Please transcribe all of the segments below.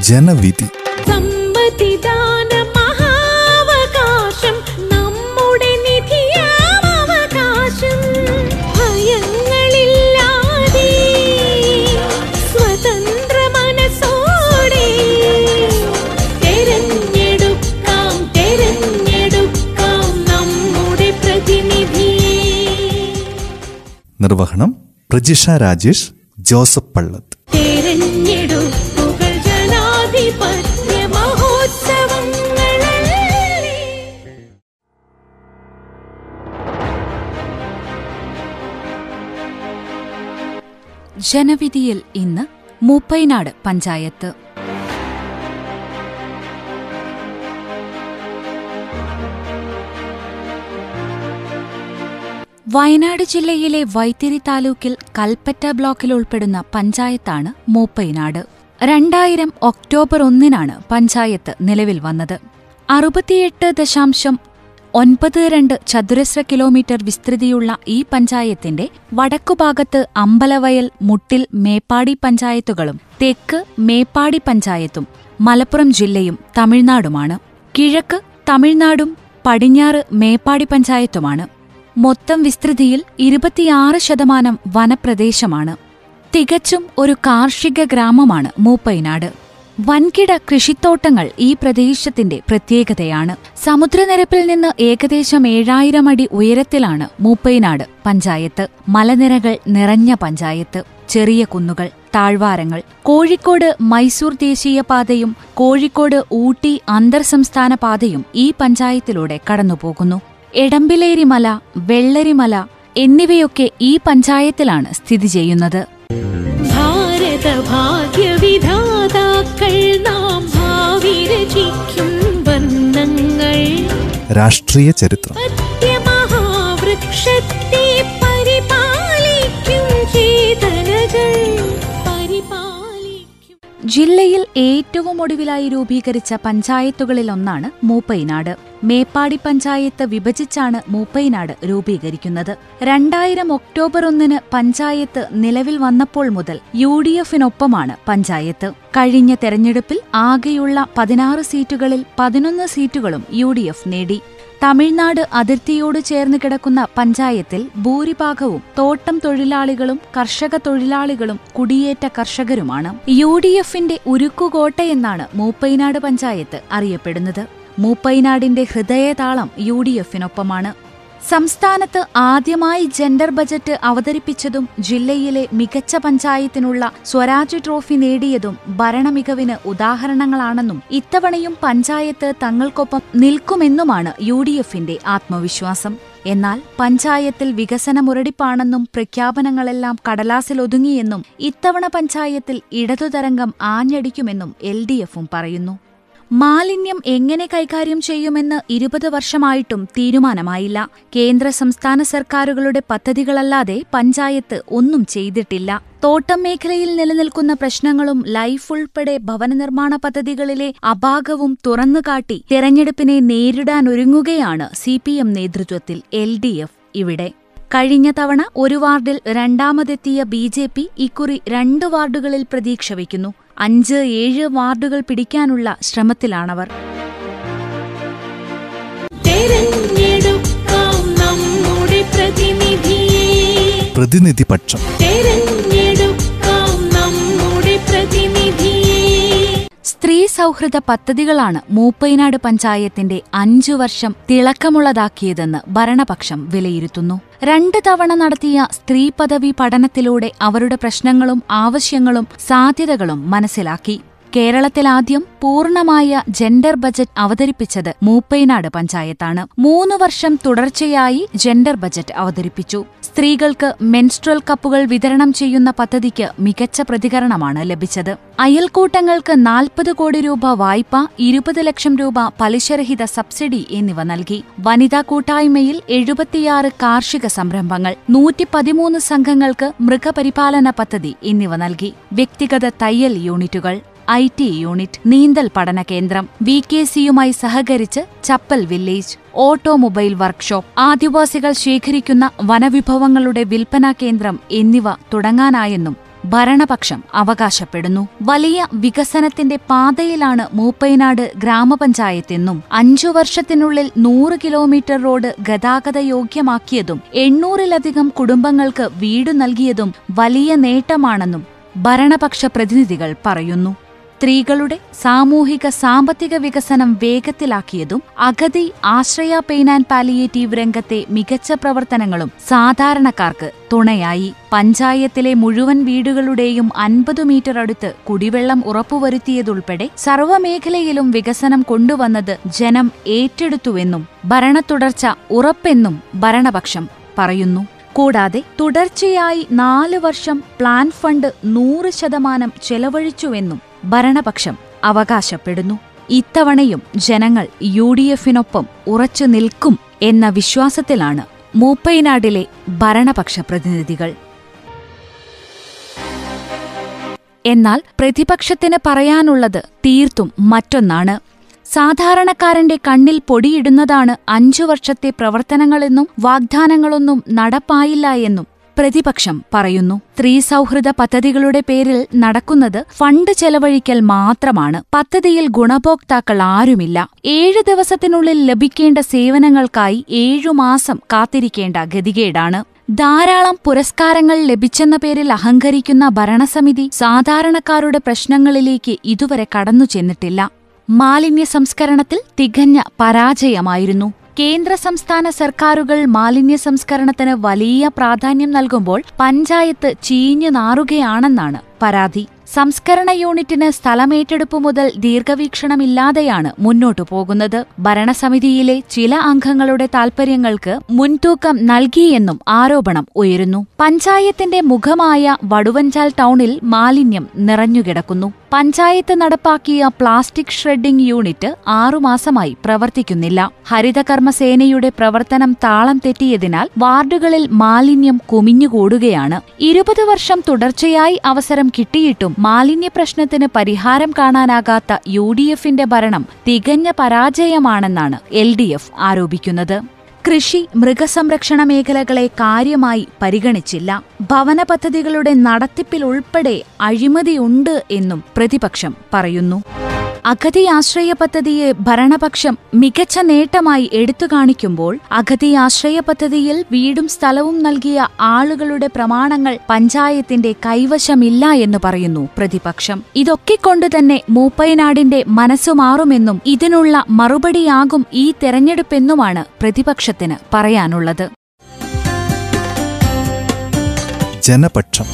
ജനവിധി. നിർവഹണം പ്രജിഷ രാജേഷ് ജോസഫ് പള്ളത്ത്. ജനവിധിയിൽ ഇന്ന് മൂപ്പൈനാട് പഞ്ചായത്ത്. വയനാട് ജില്ലയിലെ വൈത്തിരി താലൂക്കിൽ കൽപ്പറ്റ ബ്ലോക്കിൽ ഉൾപ്പെടുന്ന പഞ്ചായത്താണ് മൂപ്പൈനാട്. രണ്ടായിരം ഒക്ടോബർ ഒന്നിനാണ് പഞ്ചായത്ത് നിലവിൽ വന്നത്. അറുപത്തിയെട്ട് ദശാംശം ഒൻപത് രണ്ട് ചതുരശ്ര കിലോമീറ്റർ വിസ്തൃതിയുള്ള ഈ പഞ്ചായത്തിന്റെ വടക്കുഭാഗത്ത് അമ്പലവയൽ മുട്ടിൽ മേപ്പാടി പഞ്ചായത്തുകളും തെക്ക് മേപ്പാടി പഞ്ചായത്തും മലപ്പുറം ജില്ലയും തമിഴ്നാടുമാണ്. കിഴക്ക് തമിഴ്നാടും പടിഞ്ഞാറ് മേപ്പാടി പഞ്ചായത്തുമാണ്. മൊത്തം വിസ്തൃതിയിൽ ഇരുപത്തിയാറ് ശതമാനം വനപ്രദേശമാണ്. തികച്ചും ഒരു കാർഷിക ഗ്രാമമാണ് മൂപ്പൈനാട്. വൻകിട കൃഷിത്തോട്ടങ്ങൾ ഈ പ്രദേശത്തിന്റെ പ്രത്യേകതയാണ്. സമുദ്രനിരപ്പിൽ നിന്ന് ഏകദേശം ഏഴായിരം അടി ഉയരത്തിലാണ് മൂപ്പൈനാട് പഞ്ചായത്ത്. മലനിരകൾ നിറഞ്ഞ പഞ്ചായത്ത്. ചെറിയ കുന്നുകൾ താഴ്വാരങ്ങൾ. കോഴിക്കോട് മൈസൂർ ദേശീയപാതയും കോഴിക്കോട് ഊട്ടി അന്തർ സംസ്ഥാന പാതയും ഈ പഞ്ചായത്തിലൂടെ കടന്നുപോകുന്നു. എടമ്പിലേരിമല വെള്ളരിമല എന്നിവയൊക്കെ ഈ പഞ്ചായത്തിലാണ് സ്ഥിതി ചെയ്യുന്നത്. ഭാരത ഭാഗ്യവിധാതാക്കൾ രാഷ്ട്രീയ ചരിത്രം. ജില്ലയിൽ ഏറ്റവും ഒടുവിലായി രൂപീകരിച്ച പഞ്ചായത്തുകളിലൊന്നാണ് മൂപ്പൈനാട്. മേപ്പാടി പഞ്ചായത്ത് വിഭജിച്ചാണ് മൂപ്പൈനാട് രൂപീകരിക്കുന്നത്. രണ്ടായിരം ഒക്ടോബർ ഒന്നിന് പഞ്ചായത്ത് നിലവിൽ വന്നപ്പോൾ മുതൽ യു ഡി എഫിനൊപ്പമാണ് പഞ്ചായത്ത്. കഴിഞ്ഞ തെരഞ്ഞെടുപ്പിൽ ആകെയുള്ള പതിനാറ് സീറ്റുകളിൽ പതിനൊന്ന് സീറ്റുകളും യു ഡി എഫ് നേടി. തമിഴ്നാട് അതിർത്തിയോട് ചേർന്ന് കിടക്കുന്ന പഞ്ചായത്തിൽ ഭൂരിഭാഗവും തോട്ടം തൊഴിലാളികളും കർഷക തൊഴിലാളികളും കുടിയേറ്റ കർഷകരുമാണ്. യു ഡി എഫിന്റെ ഉരുക്കുകോട്ടയെന്നാണ് മൂപ്പൈനാട് പഞ്ചായത്ത് അറിയപ്പെടുന്നത്. മൂപ്പൈനാടിന്റെ ഹൃദയതാളം യു ഡി എഫിനൊപ്പമാണ് സംസ്ഥാനത്ത് ആദ്യമായി ജെൻഡർ ബജറ്റ് അവതരിപ്പിച്ചതും ജില്ലയിലെ മികച്ച പഞ്ചായത്തിനുള്ള സ്വരാജ് ട്രോഫി നേടിയതും ഭരണമികവിന് ഉദാഹരണങ്ങളാണെന്നും ഇത്തവണയും പഞ്ചായത്ത് തങ്ങൾക്കൊപ്പം നിൽക്കുമെന്നുമാണ് യു ഡി എഫിന്റെ ആത്മവിശ്വാസം. എന്നാൽ പഞ്ചായത്തിൽ വികസന മുരടിപ്പാണെന്നും പ്രഖ്യാപനങ്ങളെല്ലാം കടലാസിലൊതുങ്ങിയെന്നും ഇത്തവണ പഞ്ചായത്തിൽ ഇടതുതരംഗം ആഞ്ഞടിക്കുമെന്നും എൽ ഡി എഫും പറയുന്നു. മാലിന്യം എങ്ങനെ കൈകാര്യം ചെയ്യുമെന്ന് ഇരുപത് വർഷമായിട്ടും തീരുമാനമായില്ല. കേന്ദ്ര സംസ്ഥാന സർക്കാരുകളുടെ പദ്ധതികളല്ലാതെ പഞ്ചായത്ത് ഒന്നും ചെയ്തിട്ടില്ല. തോട്ടം മേഖലയിൽ നിലനിൽക്കുന്ന പ്രശ്നങ്ങളും ലൈഫ് ഉൾപ്പെടെ ഭവന നിർമ്മാണ പദ്ധതികളിലെ അപാകവും തുറന്നുകാട്ടി തെരഞ്ഞെടുപ്പിനെ നേരിടാനൊരുങ്ങുകയാണ് സി പി എം നേതൃത്വത്തിൽ എൽ ഡി എഫ് ഇവിടെ. കഴിഞ്ഞ തവണ ഒരു വാർഡിൽ രണ്ടാമതെത്തിയ ബി ജെ പി ഇക്കുറി രണ്ട് വാർഡുകളിൽ പ്രതീക്ഷ വയ്ക്കുന്നു. അഞ്ച് ഏഴ് വാർഡുകൾ പിടിക്കാനുള്ള ശ്രമത്തിലാണവർ. പ്രതിനിധി പക്ഷം സ്ത്രീ സൗഹൃദ പദ്ധതികളാണ് മൂപ്പൈനാട് പഞ്ചായത്തിന്റെ അഞ്ചു വർഷം തിളക്കമുള്ളതാക്കിയതെന്ന് ഭരണപക്ഷം വിലയിരുത്തുന്നു. രണ്ട് തവണ നടത്തിയ സ്ത്രീ പദവി പഠനത്തിലൂടെ അവരുടെ പ്രശ്നങ്ങളും ആവശ്യങ്ങളും സാധ്യതകളും മനസ്സിലാക്കി. കേരളത്തിലാദ്യം പൂർണമായ ജെൻഡർ ബജറ്റ് അവതരിപ്പിച്ചത് മൂപ്പൈനാട് പഞ്ചായത്താണ്. മൂന്ന് വർഷം തുടർച്ചയായി ജെൻഡർ ബജറ്റ് അവതരിപ്പിച്ചു. സ്ത്രീകൾക്ക് മെൻസ്ട്രൽ കപ്പുകൾ വിതരണം ചെയ്യുന്ന പദ്ധതിക്ക് മികച്ച പ്രതികരണമാണ് ലഭിച്ചത്. അയൽക്കൂട്ടങ്ങൾക്ക് നാൽപ്പത് കോടി രൂപ വായ്പ ഇരുപത് ലക്ഷം രൂപ പലിശരഹിത സബ്സിഡി എന്നിവ നൽകി. വനിതാ കൂട്ടായ്മയിൽ എഴുപത്തിയാറ് കാർഷിക സംരംഭങ്ങൾ നൂറ്റി പതിമൂന്ന് സംഘങ്ങൾക്ക് മൃഗപരിപാലന പദ്ധതി എന്നിവ നൽകി. വ്യക്തിഗത തയ്യൽ യൂണിറ്റുകൾ ഐ ടി യൂണിറ്റ് നീന്തൽ പഠന കേന്ദ്രം വി കെ സിയുമായി സഹകരിച്ച് ചപ്പൽ വില്ലേജ് ഓട്ടോമൊബൈൽ വർക്ക്ഷോപ്പ് ആദിവാസികൾ ശേഖരിക്കുന്ന വനവിഭവങ്ങളുടെ വിൽപ്പനാ കേന്ദ്രം എന്നിവ തുടങ്ങാനായെന്നും ഭരണപക്ഷം അവകാശപ്പെടുന്നു. വലിയ വികസനത്തിന്റെ പാതയിലാണ് മൂപ്പൈനാട് ഗ്രാമപഞ്ചായത്തെന്നും അഞ്ചു വർഷത്തിനുള്ളിൽ നൂറ് കിലോമീറ്റർ റോഡ് ഗതാഗത യോഗ്യമാക്കിയതും എണ്ണൂറിലധികം കുടുംബങ്ങൾക്ക് വീട് നൽകിയതും വലിയ നേട്ടമാണെന്നും ഭരണപക്ഷ പ്രതിനിധികൾ പറയുന്നു. സ്ത്രീകളുടെ സാമൂഹിക സാമ്പത്തിക വികസനം വേഗത്തിലാക്കിയതും അഗതി ആശ്രയ പെയിൻ ആൻഡ് പാലിയേറ്റീവ് രംഗത്തെ മികച്ച പ്രവർത്തനങ്ങളും സാധാരണക്കാർക്ക് തുണയായി. പഞ്ചായത്തിലെ മുഴുവൻ വീടുകളുടെയും അൻപത് മീറ്റർ അടുത്ത് കുടിവെള്ളം ഉറപ്പുവരുത്തിയതുൾപ്പെടെ സർവമേഖലയിലും വികസനം കൊണ്ടുവന്നത് ജനം ഏറ്റെടുത്തുവെന്നും ഭരണത്തുടർച്ച ഉറപ്പെന്നും ഭരണപക്ഷം പറയുന്നു. കൂടാതെ തുടർച്ചയായി നാല് വർഷം പ്ലാൻ ഫണ്ട് നൂറ് ശതമാനം ചെലവഴിച്ചുവെന്നും ഭരണപക്ഷം അവകാശപ്പെടുന്നു. ഇത്തവണയും ജനങ്ങൾ യു ഡി എഫിനൊപ്പം ഉറച്ചു നിൽക്കും എന്ന വിശ്വാസത്തിലാണ് മൂപ്പൈനാടിലെ ഭരണപക്ഷ പ്രതിനിധികൾ. എന്നാൽ പ്രതിപക്ഷത്തിന് പറയാനുള്ളത് തീർത്തും മറ്റൊന്നാണ്. സാധാരണക്കാരന്റെ കണ്ണിൽ പൊടിയിടുന്നതാണ് അഞ്ചു വർഷത്തെ പ്രവർത്തനങ്ങളെന്നും വാഗ്ദാനങ്ങളൊന്നും നടപ്പായില്ല എന്നും പ്രതിപക്ഷം പറയുന്നു. സ്ത്രീ പദ്ധതികളുടെ പേരിൽ നടക്കുന്നത് ഫണ്ട് ചെലവഴിക്കൽ മാത്രമാണ്. പദ്ധതിയിൽ ഗുണഭോക്താക്കൾ ആരുമില്ല. ഏഴ് ദിവസത്തിനുള്ളിൽ ലഭിക്കേണ്ട സേവനങ്ങൾക്കായി ഏഴുമാസം കാത്തിരിക്കേണ്ട ഗതികേടാണ്. ധാരാളം പുരസ്കാരങ്ങൾ ലഭിച്ചെന്ന പേരിൽ അഹങ്കരിക്കുന്ന ഭരണസമിതി സാധാരണക്കാരുടെ പ്രശ്നങ്ങളിലേക്ക് ഇതുവരെ കടന്നു ചെന്നിട്ടില്ല മാലിന്യ സംസ്കരണത്തിൽ തികഞ്ഞ പരാജയമായിരുന്നു. കേന്ദ്ര സംസ്ഥാന സർക്കാരുകൾ മാലിന്യ സംസ്കരണത്തിന് വലിയ പ്രാധാന്യം നൽകുമ്പോൾ പഞ്ചായത്ത് ചീഞ്ഞു നാറുകയാണെന്നാണ് പരാതി. സംസ്കരണ യൂണിറ്റിന് സ്ഥലമേറ്റെടുപ്പ് മുതൽ ദീർഘവീക്ഷണമില്ലാതെയാണ് മുന്നോട്ടു പോകുന്നത്. ഭരണസമിതിയിലെ ചില അംഗങ്ങളുടെ താൽപര്യങ്ങൾക്ക് മുൻതൂക്കം നൽകിയെന്നും ആരോപണം ഉയരുന്നു. പഞ്ചായത്തിന്റെ മുഖമായ വടുവഞ്ചാൽ ടൗണിൽ മാലിന്യം നിറഞ്ഞുകിടക്കുന്നു. പഞ്ചായത്ത് നടപ്പാക്കിയ പ്ലാസ്റ്റിക് ഷ്രെഡിംഗ് യൂണിറ്റ് ആറുമാസമായി പ്രവർത്തിക്കുന്നില്ല. ഹരിതകർമ്മസേനയുടെ പ്രവർത്തനം താളം തെറ്റിയതിനാൽ വാർഡുകളിൽ മാലിന്യം കുമിഞ്ഞുകൂടുകയാണ്. ഇരുപത് വർഷം തുടർച്ചയായി അവസരം കിട്ടിയിട്ടും മാലിന്യ പ്രശ്നത്തിന് പരിഹാരം കാണാനാകാത്ത യു ഡി എഫിന്റെ ഭരണം തികഞ്ഞ പരാജയമാണെന്നാണ് എൽ ഡി എഫ് ആരോപിക്കുന്നത്. കൃഷി മൃഗസംരക്ഷണ മേഖലകളെ കാര്യമായി പരിഗണിച്ചില്ല. ഭവന പദ്ധതികളുടെ നടത്തിപ്പിൽ ഉൾപ്പെടെ അഴിമതിയുണ്ട് എന്നും പ്രതിപക്ഷം പറയുന്നു. അഗതി ആശ്രയ പദ്ധതിയെ ഭരണപക്ഷം മികച്ച നേട്ടമായി എടുത്തു കാണിക്കുമ്പോൾ അഗതി ആശ്രയ പദ്ധതിയിൽ വീടും സ്ഥലവും നൽകിയ ആളുകളുടെ പ്രമാണങ്ങൾ പഞ്ചായത്തിന്റെ കൈവശമില്ല എന്ന് പറയുന്നു പ്രതിപക്ഷം. ഇതൊക്കെ കൊണ്ടുതന്നെ മൂപ്പയനാടിന്റെ മനസ്സു മാറുമെന്നും ഇതിനുള്ള മറുപടിയാകും ഈ തെരഞ്ഞെടുപ്പെന്നുമാണ് പ്രതിപക്ഷത്തിന് പറയാനുള്ളത്. ജനപക്ഷം.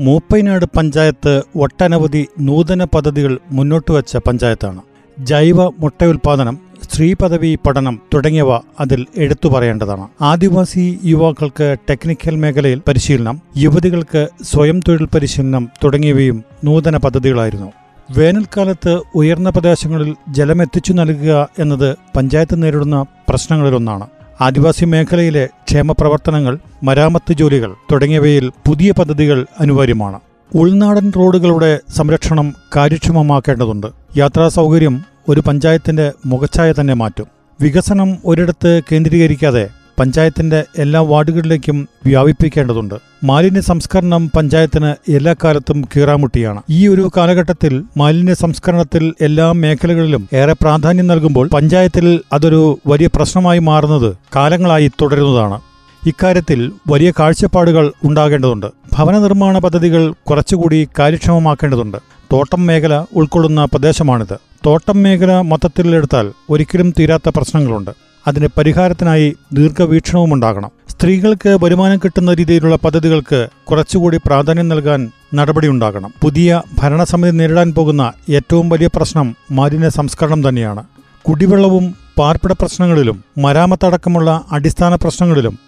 മൂപ്പൈനാട് പഞ്ചായത്ത് ഒട്ടനവധി നൂതന പദ്ധതികൾ മുന്നോട്ട് മുന്നോട്ടുവച്ച പഞ്ചായത്താണ്. ജൈവ മുട്ടയുൽപാദനം സ്ത്രീ പദവി പഠനം തുടങ്ങിയവ അതിൽ എടുത്തു പറയേണ്ടതാണ്. ആദിവാസി യുവാക്കൾക്ക് ടെക്നിക്കൽ മേഖലയിൽ പരിശീലനം യുവതികൾക്ക് സ്വയം തൊഴിൽ പരിശീലനം തുടങ്ങിയവയും നൂതന പദ്ധതികളായിരുന്നു. വേനൽക്കാലത്ത് ഉയർന്ന പ്രദേശങ്ങളിൽ ജലമെത്തിച്ചു നൽകുക എന്നത് പഞ്ചായത്ത് നേരിടുന്ന പ്രശ്നങ്ങളിലൊന്നാണ്. ആദിവാസി മേഖലയിലെ ക്ഷേമപ്രവർത്തനങ്ങൾ മരാമത്ത് ജോലികൾ തുടങ്ങിയവയിൽ പുതിയ പദ്ധതികൾ അനിവാര്യമാണ്. ഉൾനാടൻ റോഡുകളുടെ സംരക്ഷണം കാര്യക്ഷമമാക്കേണ്ടതുണ്ട്. യാത്രാ സൗകര്യം ഒരു പഞ്ചായത്തിന്റെ മുഖച്ഛായ തന്നെ മാറ്റും. വികസനം ഒരിടത്ത് കേന്ദ്രീകരിക്കാതെ പഞ്ചായത്തിന്റെ എല്ലാ വാർഡുകളിലേക്കും വ്യാപിപ്പിക്കേണ്ടതുണ്ട്. മാലിന്യ സംസ്കരണം പഞ്ചായത്തിന് എല്ലാ കാലത്തും കീറാമുട്ടിയാണ്. ഈ ഒരു കാലഘട്ടത്തിൽ മാലിന്യ സംസ്കരണത്തിൽ എല്ലാ മേഖലകളിലും ഏറെ പ്രാധാന്യം നൽകുമ്പോൾ പഞ്ചായത്തിൽ അതൊരു വലിയ പ്രശ്നമായി മാറുന്നത് കാലങ്ങളായി തുടരുന്നതാണ്. ഇക്കാര്യത്തിൽ വലിയ കാഴ്ചപ്പാടുകൾ ഉണ്ടാകേണ്ടതുണ്ട്. ഭവന നിർമ്മാണ പദ്ധതികൾ കുറച്ചുകൂടി കാര്യക്ഷമമാക്കേണ്ടതുണ്ട്. തോട്ടം മേഖല ഉൾക്കൊള്ളുന്ന പ്രദേശമാണിത്. തോട്ടം മേഖല മൊത്തത്തിലെടുത്താൽ ഒരിക്കലും തീരാത്ത പ്രശ്നങ്ങളുണ്ട്. അതിന് പരിഹാരത്തിനായി ദീർഘവീക്ഷണവും ഉണ്ടാകണം. സ്ത്രീകൾക്ക് വരുമാനം കിട്ടുന്ന രീതിയിലുള്ള പദ്ധതികൾക്ക് കുറച്ചുകൂടി പ്രാധാന്യം നൽകാൻ നടപടിയുണ്ടാകണം പുതിയ ഭരണസമിതി നേരിടാൻ പോകുന്ന ഏറ്റവും വലിയ പ്രശ്നം മാലിന്യ സംസ്കരണം തന്നെയാണ്. കുടിവെള്ളവും പാർപ്പിട പ്രശ്നങ്ങളിലും മരാമത്തടക്കമുള്ള അടിസ്ഥാന പ്രശ്നങ്ങളിലും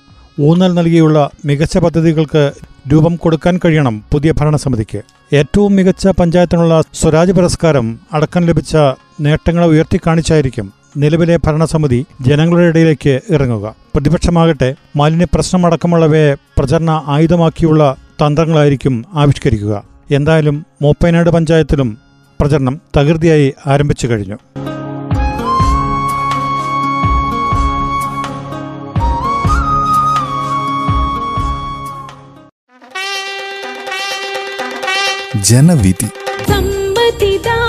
ഊന്നൽ നൽകിയുള്ള മികച്ച പദ്ധതികൾക്ക് രൂപം കൊടുക്കാൻ കഴിയണം പുതിയ ഭരണസമിതിക്ക്. ഏറ്റവും മികച്ച പഞ്ചായത്തിനുള്ള സ്വരാജ് പുരസ്കാരം അടക്കം ലഭിച്ച നേട്ടങ്ങളെ ഉയർത്തിക്കാണിച്ചായിരിക്കും നിലവിലെ ഭരണസമിതി ജനങ്ങളുടെ ഇടയിലേക്ക് ഇറങ്ങുക. പ്രതിപക്ഷമാകട്ടെ മാലിന്യ പ്രശ്നമടക്കമുള്ളവയെ പ്രചരണ ആയുധമാക്കിയുള്ള തന്ത്രങ്ങളായിരിക്കും ആവിഷ്കരിക്കുക. എന്തായാലും മൂപ്പൈനാട് പഞ്ചായത്തിലും പ്രചരണം തകൃതിയായി ആരംഭിച്ചു കഴിഞ്ഞു. ജനവിധി. സമ്പത്തിദാന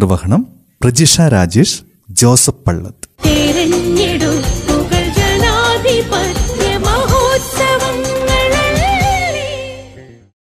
നിർവഹണം പ്രജിഷ രാജേഷ് ജോസഫ് പള്ളത്ത്.